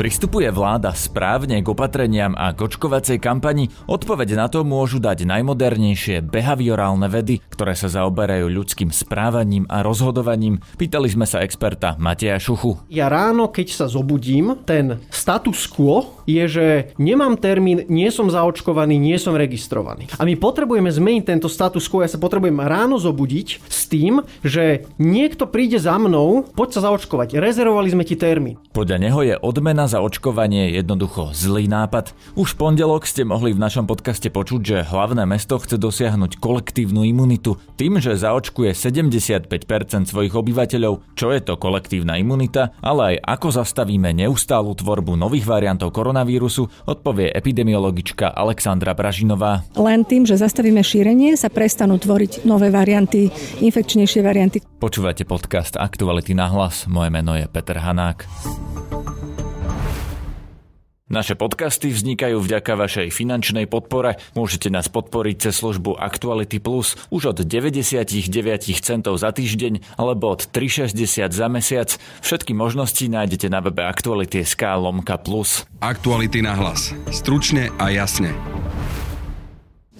Pristupuje vláda správne k opatreniam a kočkovacej kampani? Odpoveď na to môžu dať najmodernejšie behaviorálne vedy, ktoré sa zaoberajú ľudským správaním a rozhodovaním. Pýtali sme sa experta Mateja Šuchu. Ja ráno, keď sa zobudím, ten status quo je, že nemám termín, nie som zaočkovaný, nie som registrovaný. A my potrebujeme zmeniť tento status quo. Ja sa potrebujem ráno zobudiť s tým, že niekto príde za mnou, poď sa zaočkovať. Rezervovali sme ti termín. Podľa neho je odmena za očkovanie jednoducho zlý nápad. Už v pondelok ste mohli v našom podcaste počuť, že hlavné mesto chce dosiahnuť kolektívnu imunitu tým, že zaočkuje 75% svojich obyvateľov. Čo je to kolektívna imunita, ale aj ako zastavíme neustálu tvorbu nových variantov koronavírusu, odpovie epidemiologička Alexandra Bražinová. Len tým, že zastavíme šírenie, sa prestanú tvoriť nové varianty, infekčnejšie varianty. Počúvate podcast Aktuality na hlas. Moje meno je Peter Hanák. Naše podcasty vznikajú vďaka vašej finančnej podpore. Môžete nás podporiť cez službu Actuality Plus už od 99 centov za týždeň alebo od 3,60 za mesiac. Všetky možnosti nájdete na webe Actuality.sk lomka plus. Aktuality na hlas. Stručne a jasne.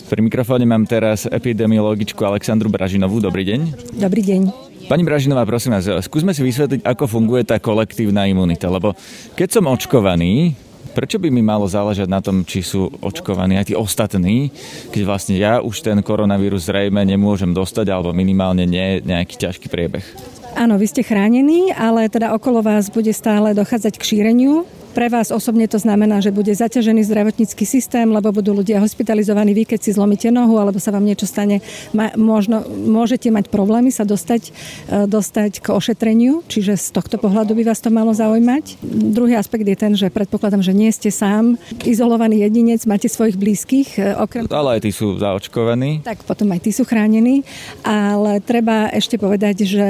Pri mikrofóne mám teraz epidemiologičku Aleksandru Bražinovú. Dobrý deň. Dobrý deň. Pani Bražinová, prosím vás, skúsme si vysvetliť, ako funguje tá kolektívna imunita, lebo keď som očkovaný, Prečo by mi malo záležať na tom, či sú očkovaní aj tí ostatní, keď vlastne ja už ten koronavírus zrejme nemôžem dostať alebo minimálne nie nejaký ťažký priebeh? Áno, vy ste chránení, ale teda okolo vás bude stále dochádzať k šíreniu pre vás osobne to znamená, že bude zaťažený zdravotnícky systém, lebo budú ľudia hospitalizovaní vy, keď si zlomíte nohu, alebo sa vám niečo stane. Možno, môžete mať problémy sa dostať, e, dostať k ošetreniu, čiže z tohto pohľadu by vás to malo zaujímať. Druhý aspekt je ten, že predpokladám, že nie ste sám izolovaný jedinec, máte svojich blízkych. E, okrem... Ale aj tí sú zaočkovaní. Tak potom aj tí sú chránení, ale treba ešte povedať, že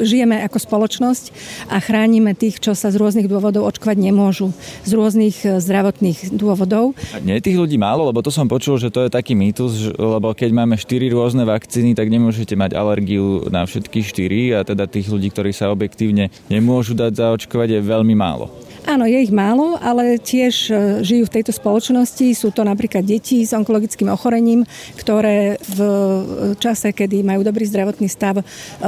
žijeme ako spoločnosť a chránime tých, čo sa z rôznych dôvodov očkovať nemôžu z rôznych e, zdravotných dôvodov. A nie je tých ľudí málo, lebo to som počul, že to je taký mýtus, lebo keď máme štyri rôzne vakcíny, tak nemôžete mať alergiu na všetky štyri a teda tých ľudí, ktorí sa objektívne nemôžu dať zaočkovať, je veľmi málo. Áno, je ich málo, ale tiež e, žijú v tejto spoločnosti. Sú to napríklad deti s onkologickým ochorením, ktoré v čase, kedy majú dobrý zdravotný stav, e,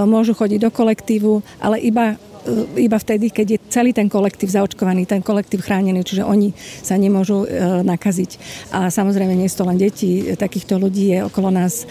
môžu chodiť do kolektívu, ale iba E, iba vtedy, keď je celý ten kolektív zaočkovaný, ten kolektív chránený, čiže oni sa nemôžu e, nakaziť. A samozrejme nie sú to len deti, takýchto ľudí je okolo nás e,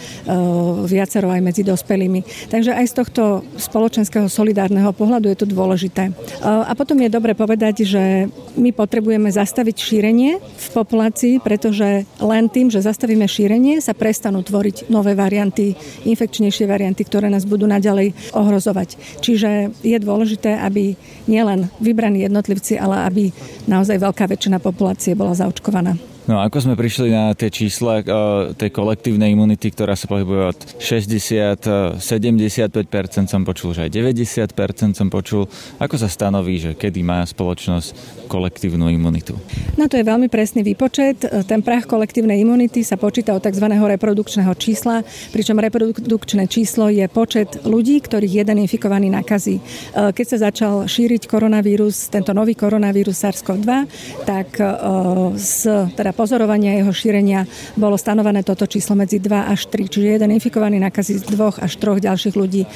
viacero aj medzi dospelými. Takže aj z tohto spoločenského solidárneho pohľadu je to dôležité. A potom je dobre povedať, že my potrebujeme zastaviť šírenie v populácii, pretože len tým, že zastavíme šírenie, sa prestanú tvoriť nové varianty, infekčnejšie varianty, ktoré nás budú naďalej ohrozovať. Čiže je dôležité dôležité, aby nielen vybraní jednotlivci, ale aby naozaj veľká väčšina populácie bola zaočkovaná. No ako sme prišli na tie čísla uh, tej kolektívnej imunity, ktorá sa pohybuje od 60, 75% som počul, že aj 90% som počul. Ako sa stanoví, že kedy má spoločnosť kolektívnu imunitu? No to je veľmi presný výpočet. Ten prach kolektívnej imunity sa počíta od tzv. reprodukčného čísla, pričom reprodukčné číslo je počet ľudí, ktorých jeden infikovaný nakazí. Keď sa začal šíriť koronavírus, tento nový koronavírus SARS-CoV-2, tak z teda pozorovania jeho šírenia bolo stanovené toto číslo medzi 2 až 3, čiže jeden infikovaný nakazí z dvoch až troch ďalších ľudí. E,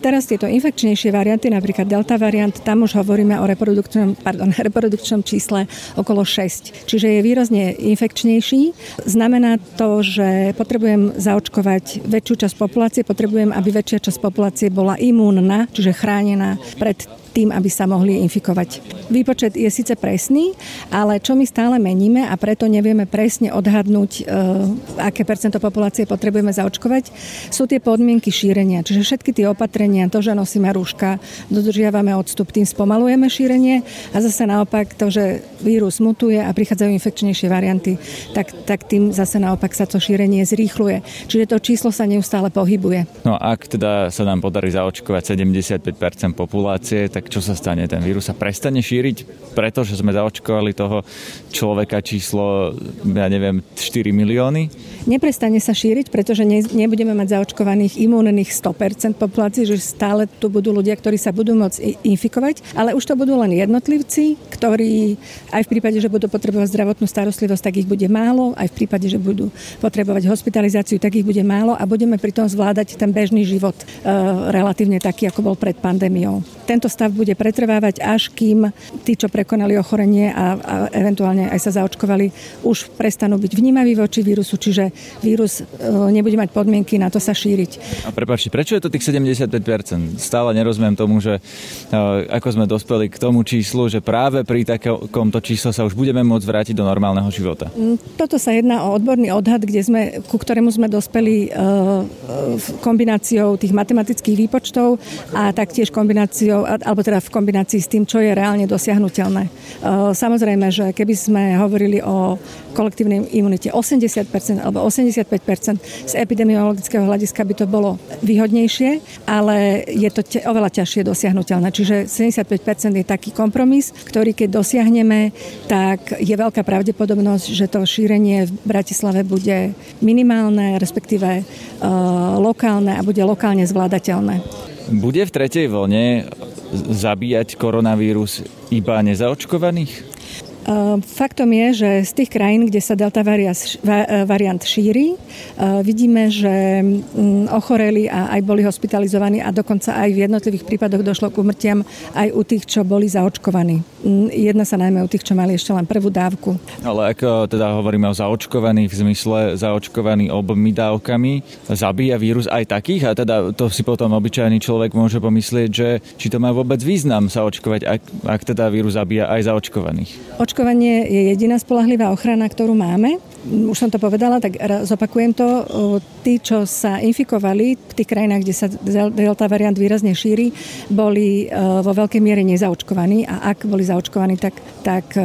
teraz tieto infekčnejšie varianty, napríklad delta variant, tam už hovoríme o reprodukčnom, pardon, reprodukčnom čísle okolo 6, čiže je výrazne infekčnejší. Znamená to, že potrebujem zaočkovať väčšiu časť populácie, potrebujem, aby väčšia časť populácie bola imúnna, čiže chránená pred tým, aby sa mohli infikovať. Výpočet je síce presný, ale čo my stále meníme a preto nevieme presne odhadnúť, e, aké percento populácie potrebujeme zaočkovať, sú tie podmienky šírenia. Čiže všetky tie opatrenia, to, že nosíme rúška, dodržiavame odstup, tým spomalujeme šírenie a zase naopak to, že vírus mutuje a prichádzajú infekčnejšie varianty, tak, tak tým zase naopak sa to šírenie zrýchluje. Čiže to číslo sa neustále pohybuje. No ak teda sa nám podarí zaočkovať 75% populácie, tak tak čo sa stane? Ten vírus sa prestane šíriť, pretože sme zaočkovali toho človeka číslo, ja neviem, 4 milióny? Neprestane sa šíriť, pretože ne, nebudeme mať zaočkovaných imúnnych 100% populácie, že stále tu budú ľudia, ktorí sa budú môcť infikovať, ale už to budú len jednotlivci, ktorí aj v prípade, že budú potrebovať zdravotnú starostlivosť, tak ich bude málo, aj v prípade, že budú potrebovať hospitalizáciu, tak ich bude málo a budeme pritom zvládať ten bežný život e, relatívne taký, ako bol pred pandémiou. Tento stav bude pretrvávať, až kým tí, čo prekonali ochorenie a, a eventuálne aj sa zaočkovali, už prestanú byť vnímaví voči vírusu, čiže vírus e, nebude mať podmienky na to sa šíriť. A prepáčte, prečo je to tých 75%? Stále nerozumiem tomu, že e, ako sme dospeli k tomu číslu, že práve pri takomto čísle sa už budeme môcť vrátiť do normálneho života. Mm, toto sa jedná o odborný odhad, kde sme, ku ktorému sme dospeli e, kombináciou tých matematických výpočtov a taktiež kombináciou, alebo teda v kombinácii s tým, čo je reálne dosiahnutelné. E, samozrejme, že keby sme hovorili o kolektívnej imunite 80% alebo 85% z epidemiologického hľadiska by to bolo výhodnejšie, ale je to te, oveľa ťažšie dosiahnutelné. Čiže 75% je taký kompromis, ktorý keď dosiahneme, tak je veľká pravdepodobnosť, že to šírenie v Bratislave bude minimálne, respektíve uh, lokálne a bude lokálne zvládateľné. Bude v tretej vlne zabíjať koronavírus iba nezaočkovaných? Ehm, faktom je, že z tých krajín, kde sa delta e, variant šíri, e, vidíme, že mm, ochoreli a aj boli hospitalizovaní a dokonca aj v jednotlivých prípadoch došlo k umrtiam aj u tých, čo boli zaočkovaní. Mm, jedna sa najmä u tých, čo mali ešte len prvú dávku. Ale ako teda hovoríme o zaočkovaných v zmysle zaočkovaní obomi dávkami, zabíja vírus aj takých? A teda to si potom obyčajný človek môže pomyslieť, že či to má vôbec význam sa očkovať, ak, ak teda vírus zabíja aj zaočkovaných. Očko- očkovanie je jediná spolahlivá ochrana, ktorú máme. Už som to povedala, tak zopakujem to. Tí, čo sa infikovali v tých krajinách, kde sa delta variant výrazne šíri, boli e, vo veľkej miere nezaočkovaní a ak boli zaočkovaní, tak, tak e,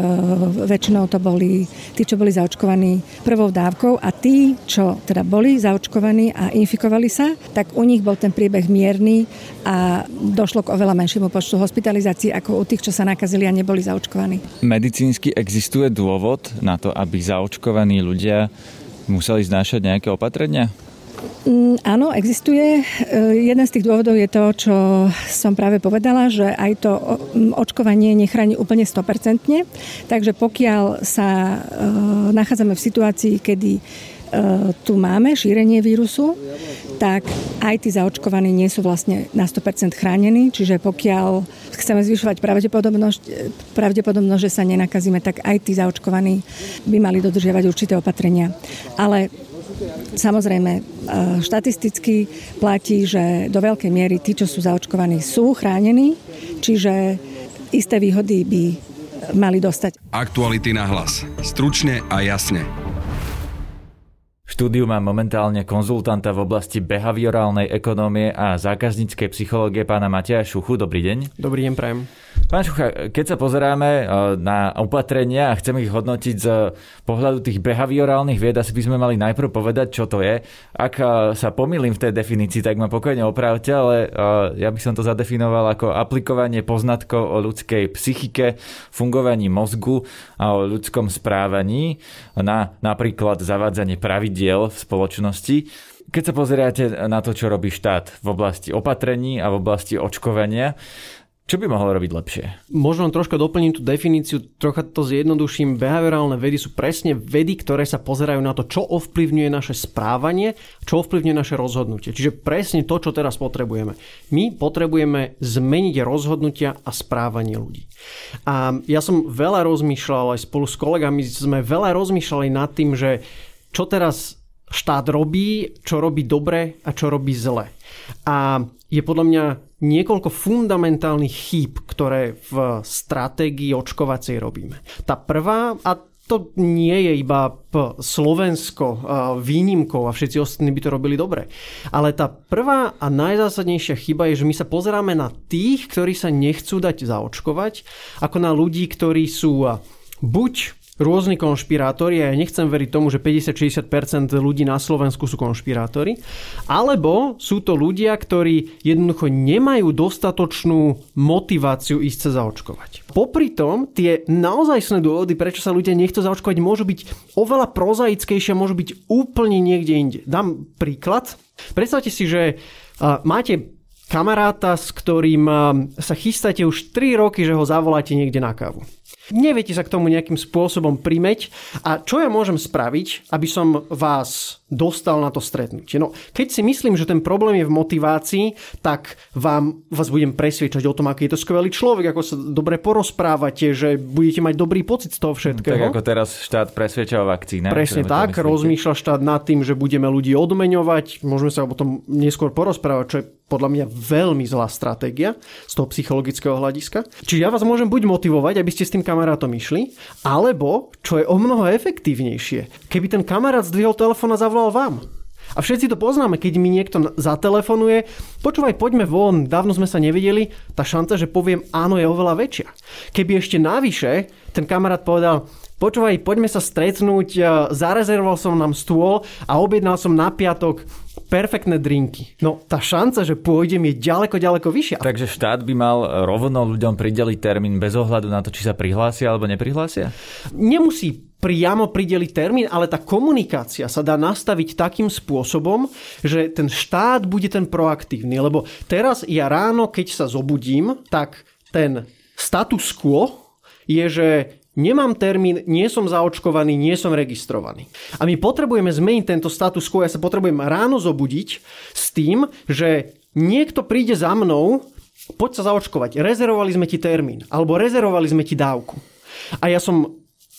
väčšinou to boli tí, čo boli zaočkovaní prvou dávkou a tí, čo teda boli zaočkovaní a infikovali sa, tak u nich bol ten priebeh mierny a došlo k oveľa menšiemu počtu hospitalizácií ako u tých, čo sa nakazili a neboli zaočkovaní. Medicínsky existuje dôvod na to, aby zaočkovaní ľudia museli znášať nejaké opatrenia? Mm, áno, existuje. E, jeden z tých dôvodov je to, čo som práve povedala, že aj to očkovanie nechráni úplne 100%. Takže pokiaľ sa e, nachádzame v situácii, kedy tu máme šírenie vírusu, tak aj tí zaočkovaní nie sú vlastne na 100% chránení, čiže pokiaľ chceme zvyšovať pravdepodobnosť, pravdepodobnosť, že sa nenakazíme, tak aj tí zaočkovaní by mali dodržiavať určité opatrenia. Ale Samozrejme, e, štatisticky platí, že do veľkej miery tí, čo sú zaočkovaní, sú chránení, čiže isté výhody by mali dostať. Aktuality na hlas. Stručne a jasne štúdiu mám momentálne konzultanta v oblasti behaviorálnej ekonómie a zákazníckej psychológie pána Mateja Šuchu. Dobrý deň. Dobrý deň, prajem. Pán Šucha, keď sa pozeráme e, na opatrenia a chceme ich hodnotiť z pohľadu tých behaviorálnych vied, asi by sme mali najprv povedať, čo to je. Ak e, sa pomýlim v tej definícii, tak ma pokojne opravte, ale e, ja by som to zadefinoval ako aplikovanie poznatkov o ľudskej psychike, fungovaní mozgu a o ľudskom správaní na napríklad zavádzanie pravidiel v spoločnosti. Keď sa pozeráte na to, čo robí štát v oblasti opatrení a v oblasti očkovania, čo by mohol robiť lepšie? Možno troška doplním tú definíciu, trocha to zjednoduším. Behaviorálne vedy sú presne vedy, ktoré sa pozerajú na to, čo ovplyvňuje naše správanie, čo ovplyvňuje naše rozhodnutie. Čiže presne to, čo teraz potrebujeme. My potrebujeme zmeniť rozhodnutia a správanie ľudí. A ja som veľa rozmýšľal, aj spolu s kolegami sme veľa rozmýšľali nad tým, že čo teraz štát robí, čo robí dobre a čo robí zle. A je podľa mňa niekoľko fundamentálnych chýb, ktoré v stratégii očkovacej robíme. Tá prvá, a to nie je iba Slovensko výnimkou a všetci ostatní by to robili dobre. Ale tá prvá a najzásadnejšia chyba je, že my sa pozeráme na tých, ktorí sa nechcú dať zaočkovať, ako na ľudí, ktorí sú buď rôzni konšpirátori, a ja nechcem veriť tomu, že 50-60% ľudí na Slovensku sú konšpirátori, alebo sú to ľudia, ktorí jednoducho nemajú dostatočnú motiváciu ísť sa zaočkovať. Popri tom, tie naozajstné dôvody, prečo sa ľudia nechcú zaočkovať, môžu byť oveľa prozaickejšie, môžu byť úplne niekde inde. Dám príklad. Predstavte si, že máte kamaráta, s ktorým sa chystáte už 3 roky, že ho zavoláte niekde na kávu. Neviete sa k tomu nejakým spôsobom primeť. A čo ja môžem spraviť, aby som vás dostal na to stretnutie? No, keď si myslím, že ten problém je v motivácii, tak vám, vás budem presviečať o tom, aký je to skvelý človek, ako sa dobre porozprávate, že budete mať dobrý pocit z toho všetkého. Tak ako teraz štát presvedča o vakcíne. Presne tak, rozmýšľa štát nad tým, že budeme ľudí odmeňovať. Môžeme sa o tom neskôr porozprávať, čo je podľa mňa veľmi zlá stratégia z toho psychologického hľadiska. Čiže ja vás môžem buď motivovať, aby ste s tým kamarátom išli, alebo, čo je o mnoho efektívnejšie, keby ten kamarát zdvihol telefón a zavolal vám. A všetci to poznáme, keď mi niekto zatelefonuje, počúvaj, poďme von, dávno sme sa nevideli, tá šanca, že poviem áno, je oveľa väčšia. Keby ešte navyše ten kamarát povedal, počúvaj, poďme sa stretnúť, zarezervoval som nám stôl a objednal som na piatok perfektné drinky. No tá šanca, že pôjdem je ďaleko, ďaleko vyššia. Takže štát by mal rovno ľuďom prideliť termín bez ohľadu na to, či sa prihlásia alebo neprihlásia? Nemusí priamo prideliť termín, ale tá komunikácia sa dá nastaviť takým spôsobom, že ten štát bude ten proaktívny. Lebo teraz ja ráno, keď sa zobudím, tak ten status quo je, že Nemám termín, nie som zaočkovaný, nie som registrovaný. A my potrebujeme zmeniť tento status quo. Ja sa potrebujem ráno zobudiť s tým, že niekto príde za mnou, poď sa zaočkovať, rezervovali sme ti termín, alebo rezervovali sme ti dávku. A ja som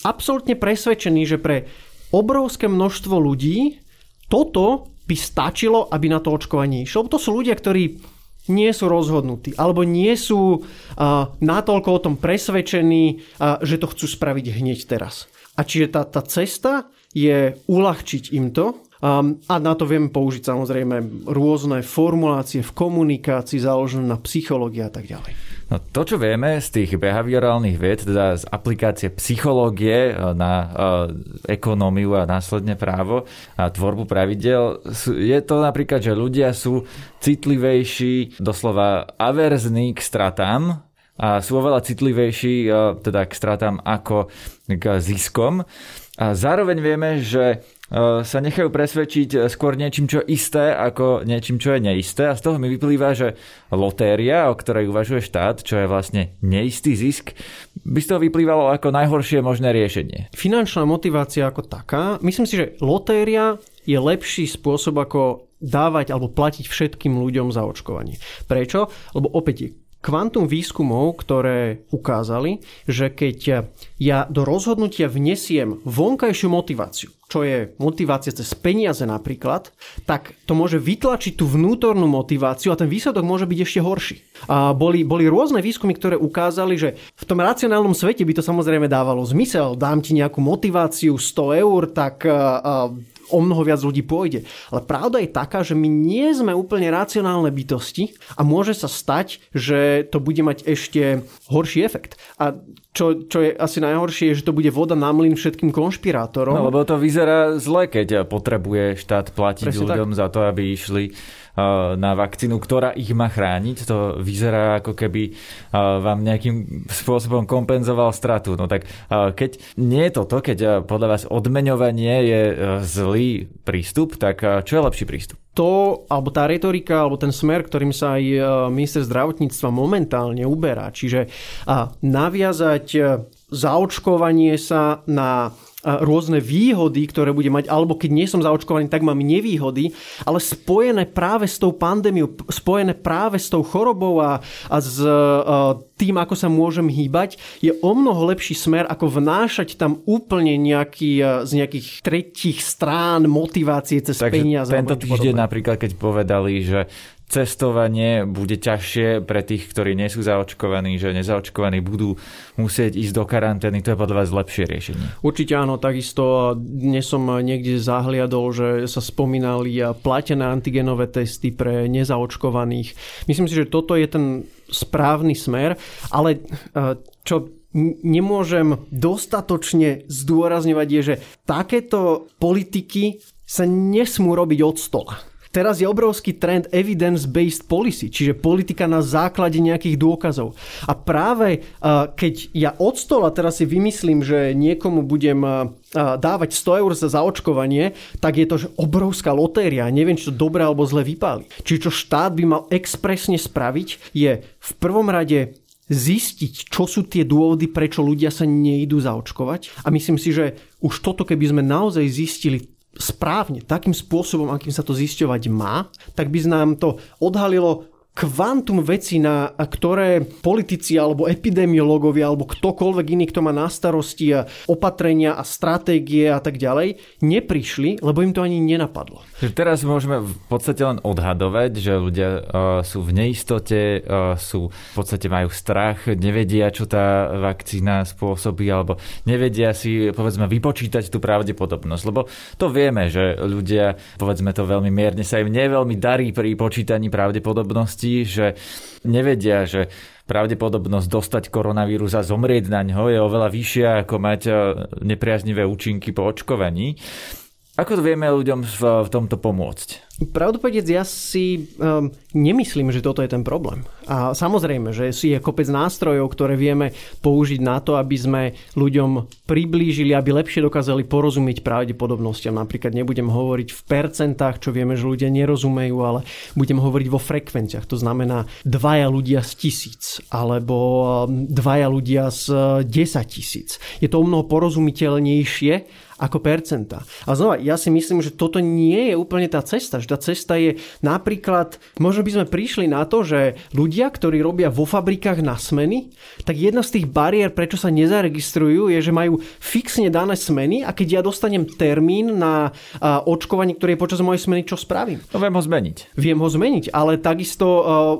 absolútne presvedčený, že pre obrovské množstvo ľudí toto by stačilo, aby na to očkovanie išlo. To sú ľudia, ktorí nie sú rozhodnutí alebo nie sú uh, natoľko o tom presvedčení, uh, že to chcú spraviť hneď teraz. A čiže tá, tá cesta je uľahčiť im to um, a na to vieme použiť samozrejme rôzne formulácie v komunikácii založené na psychológii a tak ďalej. No, to, čo vieme z tých behaviorálnych vied, teda z aplikácie psychológie eh, na uh, ekonómiu a následne právo a tvorbu pravidel, je to napríklad, že ľudia sú citlivejší, doslova averzní k stratám a sú oveľa citlivejší uh, teda k stratám ako k ziskom. A zároveň vieme, že sa nechajú presvedčiť eh, skôr niečím, čo isté, ako niečím, čo je neisté. A z toho mi vyplýva, že lotéria, o ktorej uvažuje štát, čo je vlastne neistý zisk, by z toho vyplývalo ako najhoršie možné riešenie. Finančná motivácia ako taká, myslím si, že lotéria je lepší spôsob, ako dávať alebo platiť všetkým ľuďom za očkovanie. Prečo? Lebo opäť kvantum výskumov, ktoré ukázali, že keď ja do rozhodnutia vnesiem vonkajšiu motiváciu, čo je motivácia cez peniaze napríklad, tak to môže vytlačiť tú vnútornú motiváciu a ten výsledok môže byť ešte horší. A boli, boli rôzne výskumy, ktoré ukázali, že v tom racionálnom svete by to samozrejme dávalo zmysel. Dám ti nejakú motiváciu 100 eur, tak o mnoho viac ľudí pôjde. Ale pravda je taká, že my nie sme úplne racionálne bytosti a môže sa stať, že to bude mať ešte horší efekt. A čo, čo je asi najhoršie, je, že to bude voda na mlyn všetkým konšpirátorom. No, lebo to vyzerá zle, keď potrebuje štát platiť Presne ľuďom tak. za to, aby išli na vakcínu, ktorá ich má chrániť. To vyzerá ako keby eh, vám nejakým spôsobom kompenzoval stratu. No tak eh, keď nie je toto, keď podľa vás odmeňovanie je zlý prístup, tak čo je lepší prístup? to, alebo tá retorika, alebo ten smer, ktorým sa aj minister zdravotníctva momentálne uberá, čiže naviazať zaočkovanie sa na rôzne výhody, ktoré bude mať, alebo keď nie som zaočkovaný, tak mám nevýhody, ale spojené práve s tou pandémiou, spojené práve s tou chorobou a, a s a, tým, ako sa môžem hýbať, je o mnoho lepší smer, ako vnášať tam úplne nejaký, z nejakých tretích strán motivácie cez Takže peniaze. tento týždeň napríklad, keď povedali, že cestovanie bude ťažšie pre tých, ktorí nie sú zaočkovaní, že nezaočkovaní budú musieť ísť do karantény. To je podľa vás lepšie riešenie? Určite áno, takisto dnes som niekde zahliadol, že sa spomínali platené antigenové testy pre nezaočkovaných. Myslím si, že toto je ten správny smer, ale čo nemôžem dostatočne zdôrazňovať, je, že takéto politiky sa nesmú robiť od stola. Teraz je obrovský trend evidence-based policy, čiže politika na základe nejakých dôkazov. A práve keď ja od stola teraz si vymyslím, že niekomu budem dávať 100 eur za zaočkovanie, tak je to že obrovská lotéria. Neviem, či to dobre alebo zle vypáli. Čiže čo štát by mal expresne spraviť, je v prvom rade zistiť, čo sú tie dôvody, prečo ľudia sa nejdú zaočkovať. A myslím si, že už toto, keby sme naozaj zistili správne, takým spôsobom, akým sa to zisťovať má, tak by nám to odhalilo kvantum veci, na ktoré politici alebo epidemiológovia alebo ktokoľvek iný, kto má na starosti opatrenia a stratégie a tak ďalej, neprišli, lebo im to ani nenapadlo. Teraz môžeme v podstate len odhadovať, že ľudia uh, sú v neistote, uh, sú v podstate majú strach, nevedia, čo tá vakcína spôsobí, alebo nevedia si, povedzme, vypočítať tú pravdepodobnosť. Lebo to vieme, že ľudia, povedzme to veľmi mierne, sa im neveľmi darí pri počítaní pravdepodobnosti spoločnosti, že nevedia, že pravdepodobnosť dostať koronavírus a zomrieť na ňo je oveľa vyššia ako mať eh, nepriaznivé účinky po očkovaní. Ako to vieme ľuďom v, v tomto pomôcť? Pravdu povedec, ja si um, nemyslím, že toto je ten problém. A samozrejme, že si je kopec nástrojov, ktoré vieme použiť na to, aby sme ľuďom priblížili, aby lepšie dokázali porozumieť pravdepodobnostiam. Napríklad nebudem hovoriť v percentách, čo vieme, že ľudia nerozumejú, ale budem hovoriť vo frekvenciách. To znamená dvaja ľudia z tisíc, alebo um, dvaja ľudia z uh, desať tisíc. Je to o mnoho porozumiteľnejšie ako percenta. A znova, ja si myslím, že toto nie je úplne tá cesta. Že tá cesta je napríklad, možno by sme prišli na to, že ľudia, ktorí robia vo fabrikách na smeny, tak jedna z tých bariér, prečo sa nezaregistrujú, je, že majú fixne dané smeny a keď ja dostanem termín na očkovanie, ktoré je počas mojej smeny, čo spravím? No viem ho zmeniť. Viem ho zmeniť, ale takisto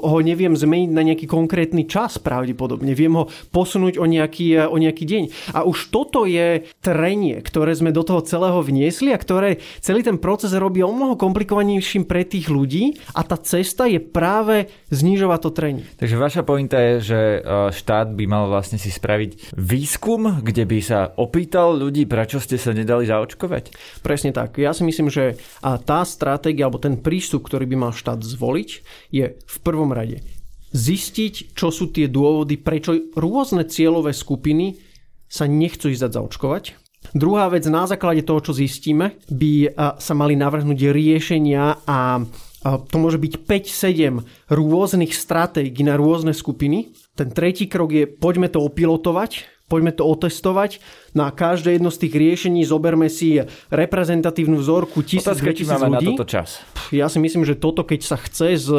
ho neviem zmeniť na nejaký konkrétny čas pravdepodobne. Viem ho posunúť o nejaký, o nejaký deň. A už toto je trenie, ktoré sme do toho celého vniesli a ktoré celý ten proces robí o mnoho komplikovanejším pre tých ľudí a tá cesta je práve znižovať to trenie. Takže vaša pointa je, že e, štát by mal vlastne si spraviť výskum, kde by sa opýtal ľudí, prečo ste sa nedali zaočkovať? Presne tak. Ja si myslím, že tá stratégia alebo ten prístup, ktorý by mal štát zvoliť, je v prvom rade zistiť, čo sú tie dôvody, prečo rôzne cieľové skupiny sa nechcú ísť zaočkovať Druhá vec, na základe toho, čo zistíme, by sa mali navrhnúť riešenia a to môže byť 5-7 rôznych stratégií na rôzne skupiny. Ten tretí krok je, poďme to opilotovať, poďme to otestovať. Na každé jedno z tých riešení zoberme si reprezentatívnu vzorku 1000-2000 ľudí. na toto čas. Ja si myslím, že toto, keď sa chce s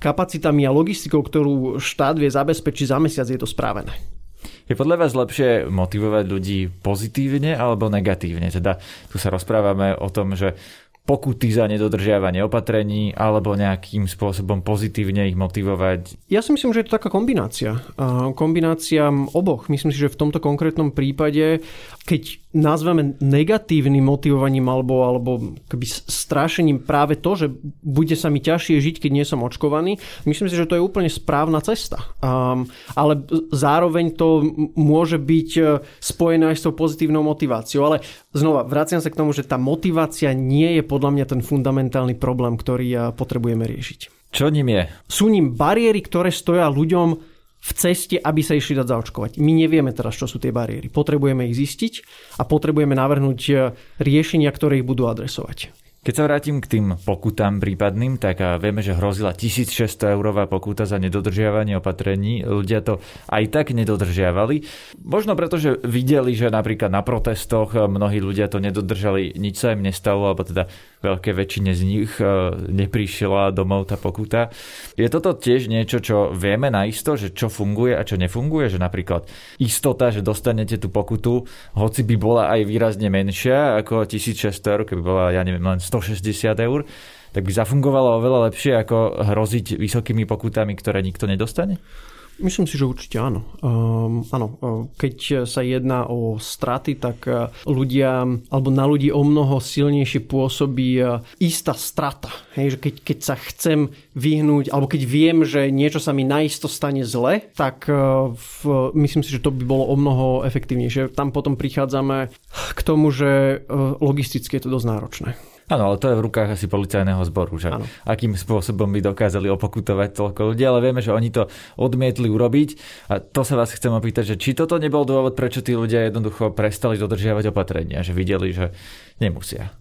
kapacitami a logistikou, ktorú štát vie zabezpečiť za mesiac, je to správené. Je podľa vás lepšie motivovať ľudí pozitívne alebo negatívne? Teda tu sa rozprávame o tom, že pokuty za nedodržiavanie opatrení alebo nejakým spôsobom pozitívne ich motivovať? Ja si myslím, že je to taká kombinácia. Kombinácia oboch. Myslím si, že v tomto konkrétnom prípade, keď nazveme negatívnym motivovaním alebo, alebo keby strašením práve to, že bude sa mi ťažšie žiť, keď nie som očkovaný, myslím si, že to je úplne správna cesta. Ale zároveň to môže byť e, spojené aj s tou pozitívnou motiváciou. Ale znova, vraciam sa k tomu, že tá motivácia nie je podľa mňa ten fundamentálny problém, ktorý potrebujeme riešiť. Čo ním je? Sú ním bariéry, ktoré stoja ľuďom v ceste, aby sa išli dať zaočkovať. My nevieme teraz, čo sú tie bariéry. Potrebujeme ich zistiť a potrebujeme navrhnúť e, riešenia, ktoré ich budú adresovať. Keď sa vrátim k tým pokutám prípadným, tak vieme, že hrozila 1600 eurová pokuta za nedodržiavanie opatrení. Ľudia to aj tak nedodržiavali. Možno preto, že videli, že napríklad na protestoch mnohí ľudia to nedodržali, nič sa im nestalo, alebo teda veľké väčšine z nich e, neprišla domov tá pokuta. Je toto tiež niečo, čo vieme naisto, že čo funguje a čo nefunguje? Že napríklad istota, že dostanete tú pokutu, hoci by bola aj výrazne menšia ako 1600 eur, keby bola, ja neviem, len 160 eur, tak by zafungovalo oveľa lepšie ako hroziť vysokými pokutami, ktoré nikto nedostane? Myslím si, že určite áno. Um, áno, keď sa jedná o straty, tak uh, ľudia, alebo na ľudí o mnoho silnejšie pôsobí uh, istá strata. Hej, že keď, keď sa chcem vyhnúť, alebo keď viem, že niečo sa mi naisto stane zle, tak v, myslím si, že to by bolo o mnoho efektívnejšie. Tam potom prichádzame k tomu, že logisticky je to dosť náročné. Áno, ale to je v rukách asi policajného zboru, že ano. akým spôsobom by dokázali opokutovať toľko ľudí, ale vieme, že oni to odmietli urobiť a to sa vás chcem opýtať, že či toto nebol dôvod, prečo tí ľudia jednoducho prestali dodržiavať opatrenia, že videli, že nemusia.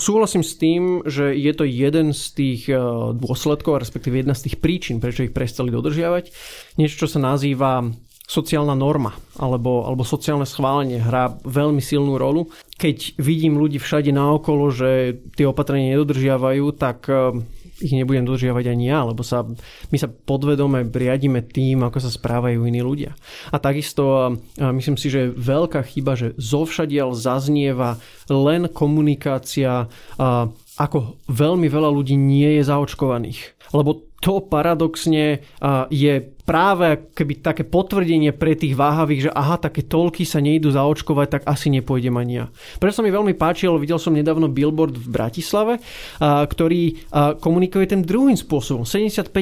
Súhlasím s tým, že je to jeden z tých eh, dôsledkov, respektíve jedna z tých príčin, prečo ich prestali dodržiavať. Niečo, čo sa nazýva sociálna norma alebo, alebo sociálne schválenie hrá veľmi silnú rolu. Keď vidím ľudí všade naokolo, že tie opatrenia nedodržiavajú, tak eh, ich nebudem dodržiavať ani ja, lebo sa, my sa podvedome riadíme tým, ako sa správajú iní ľudia. A takisto eh, myslím si, že veľká chyba, že zovšadiaľ zaznieva len komunikácia, eh, ako veľmi veľa ľudí nie je zaočkovaných. Lebo to paradoxne je práve keby také potvrdenie pre tých váhavých, že aha, také toľky sa nejdu zaočkovať, tak asi nepôjdem ani ja. Preto sa mi veľmi páčilo, videl som nedávno billboard v Bratislave, ktorý komunikuje tým druhým spôsobom. 75%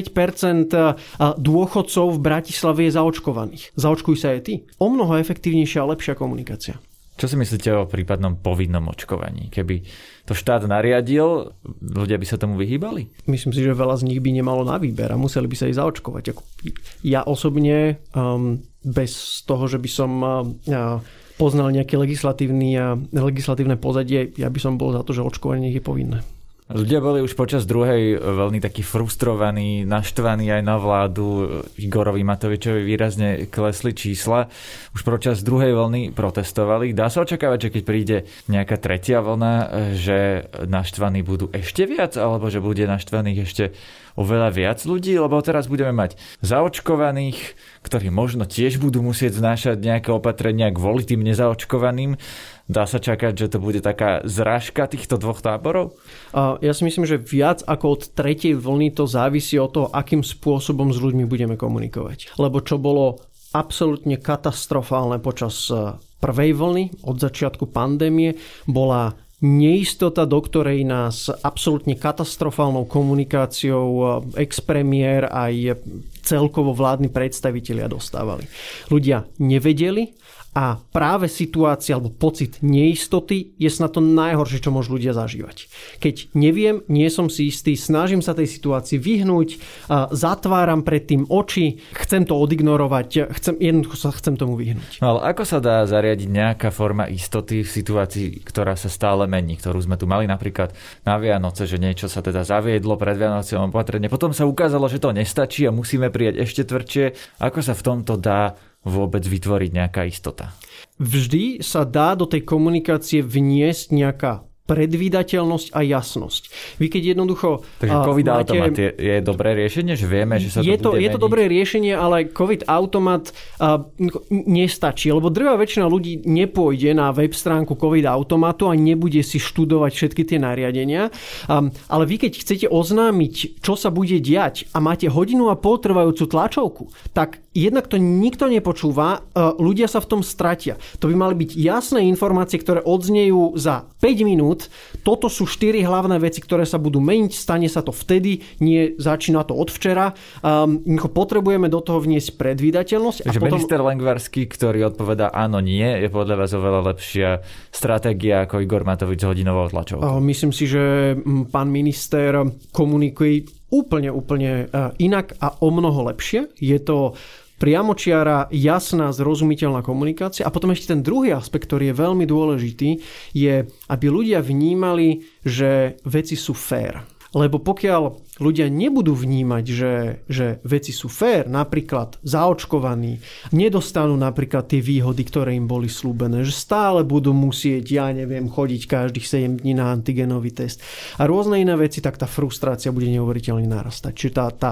dôchodcov v Bratislave je zaočkovaných. Zaočkuj sa aj ty. O mnoho efektívnejšia a lepšia komunikácia. Čo si myslíte o prípadnom povinnom očkovaní? Keby to štát nariadil, ľudia by sa tomu vyhýbali? Myslím si, že veľa z nich by nemalo na výber a museli by sa ich zaočkovať. Ja osobne um, bez toho, že by som uh, poznal nejaké legislatívne pozadie, ja by som bol za to, že očkovanie je povinné. Ľudia boli už počas druhej veľmi takí frustrovaní, naštvaní aj na vládu. Igorovi Matovičovi výrazne klesli čísla. Už počas druhej vlny protestovali. Dá sa očakávať, že keď príde nejaká tretia vlna, že naštvaní budú ešte viac, alebo že bude naštvaných ešte oveľa viac ľudí, lebo teraz budeme mať zaočkovaných, ktorí možno tiež budú musieť znášať nejaké opatrenia kvôli tým nezaočkovaným. Dá sa čakať, že to bude taká zrážka týchto dvoch táborov? Ja si myslím, že viac ako od tretej vlny to závisí od toho, akým spôsobom s ľuďmi budeme komunikovať. Lebo čo bolo absolútne katastrofálne počas e, prvej vlny od začiatku pandémie bola neistota, do ktorej nás absolútne katastrofálnou komunikáciou e, expremiér aj celkovo vládni predstavitelia dostávali. Ľudia nevedeli, a práve situácia alebo pocit neistoty je snad to najhoršie, čo môžu ľudia zažívať. Keď neviem, nie som si istý, snažím sa tej situácii vyhnúť, zatváram pred tým oči, chcem to odignorovať, chcem, jednoducho sa chcem tomu vyhnúť. No ale ako sa dá zariadiť nejaká forma istoty v situácii, ktorá sa stále mení, ktorú sme tu mali napríklad na Vianoce, že niečo sa teda zaviedlo pred Vianocom opatrenie. Potom sa ukázalo, že to nestačí a musíme prijať ešte tvrdšie. Ako sa v tomto dá vôbec vytvoriť nejaká istota. Vždy sa dá do tej komunikácie vniesť nejaká predvídateľnosť a jasnosť. Vy keď jednoducho... Takže COVID máte, automat je, je dobré riešenie, že vieme, že sa to je to, bude Je to dobré riešenie, ale COVID automat uh, nestačí, lebo drvá väčšina ľudí nepôjde na web stránku COVID automatu a nebude si študovať všetky tie nariadenia. Um, ale vy keď chcete oznámiť, čo sa bude diať a máte hodinu a pol trvajúcu tlačovku, tak jednak to nikto nepočúva, uh, ľudia sa v tom stratia. To by mali byť jasné informácie, ktoré odznejú za 5 minút minút. Toto sú štyri hlavné veci, ktoré sa budú meniť. Stane sa to vtedy, nie začína to od včera. Um, potrebujeme do toho vniesť predvídateľnosť. Takže a potom... minister Lengvarsky, ktorý odpovedá áno, nie, je podľa vás oveľa lepšia stratégia ako Igor Matovič s hodinovou tlačovou. Uh, myslím si, že pán minister komunikuje úplne, úplne uh, inak a o mnoho lepšie. Je to priamočiara, jasná, zrozumiteľná komunikácia. A potom ešte ten druhý aspekt, ktorý je veľmi dôležitý, je, aby ľudia vnímali, že veci sú fér. Lebo pokiaľ ľudia nebudú vnímať, že, že veci sú fér, napríklad zaočkovaní, nedostanú napríklad tie výhody, ktoré im boli slúbené, že stále budú musieť, ja neviem, chodiť každých 7 dní na antigenový test a rôzne iné veci, tak tá frustrácia bude neuveriteľne narastať. Čiže tá, tá,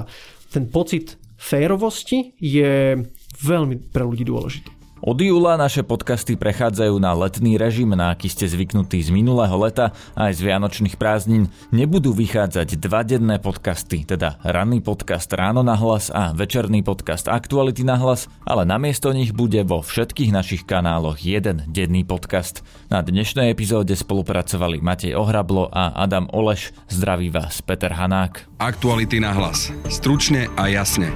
ten pocit férovosti je veľmi pre ľudí dôležitý. Od júla naše podcasty prechádzajú na letný režim, na aký ste zvyknutí z minulého leta aj z vianočných prázdnin. Nebudú vychádzať dva denné podcasty, teda ranný podcast Ráno na hlas a večerný podcast Aktuality na hlas, ale namiesto nich bude vo všetkých našich kanáloch jeden denný podcast. Na dnešnej epizóde spolupracovali Matej Ohrablo a Adam Oleš. Zdraví vás Peter Hanák. Aktuality na hlas. Stručne a jasne.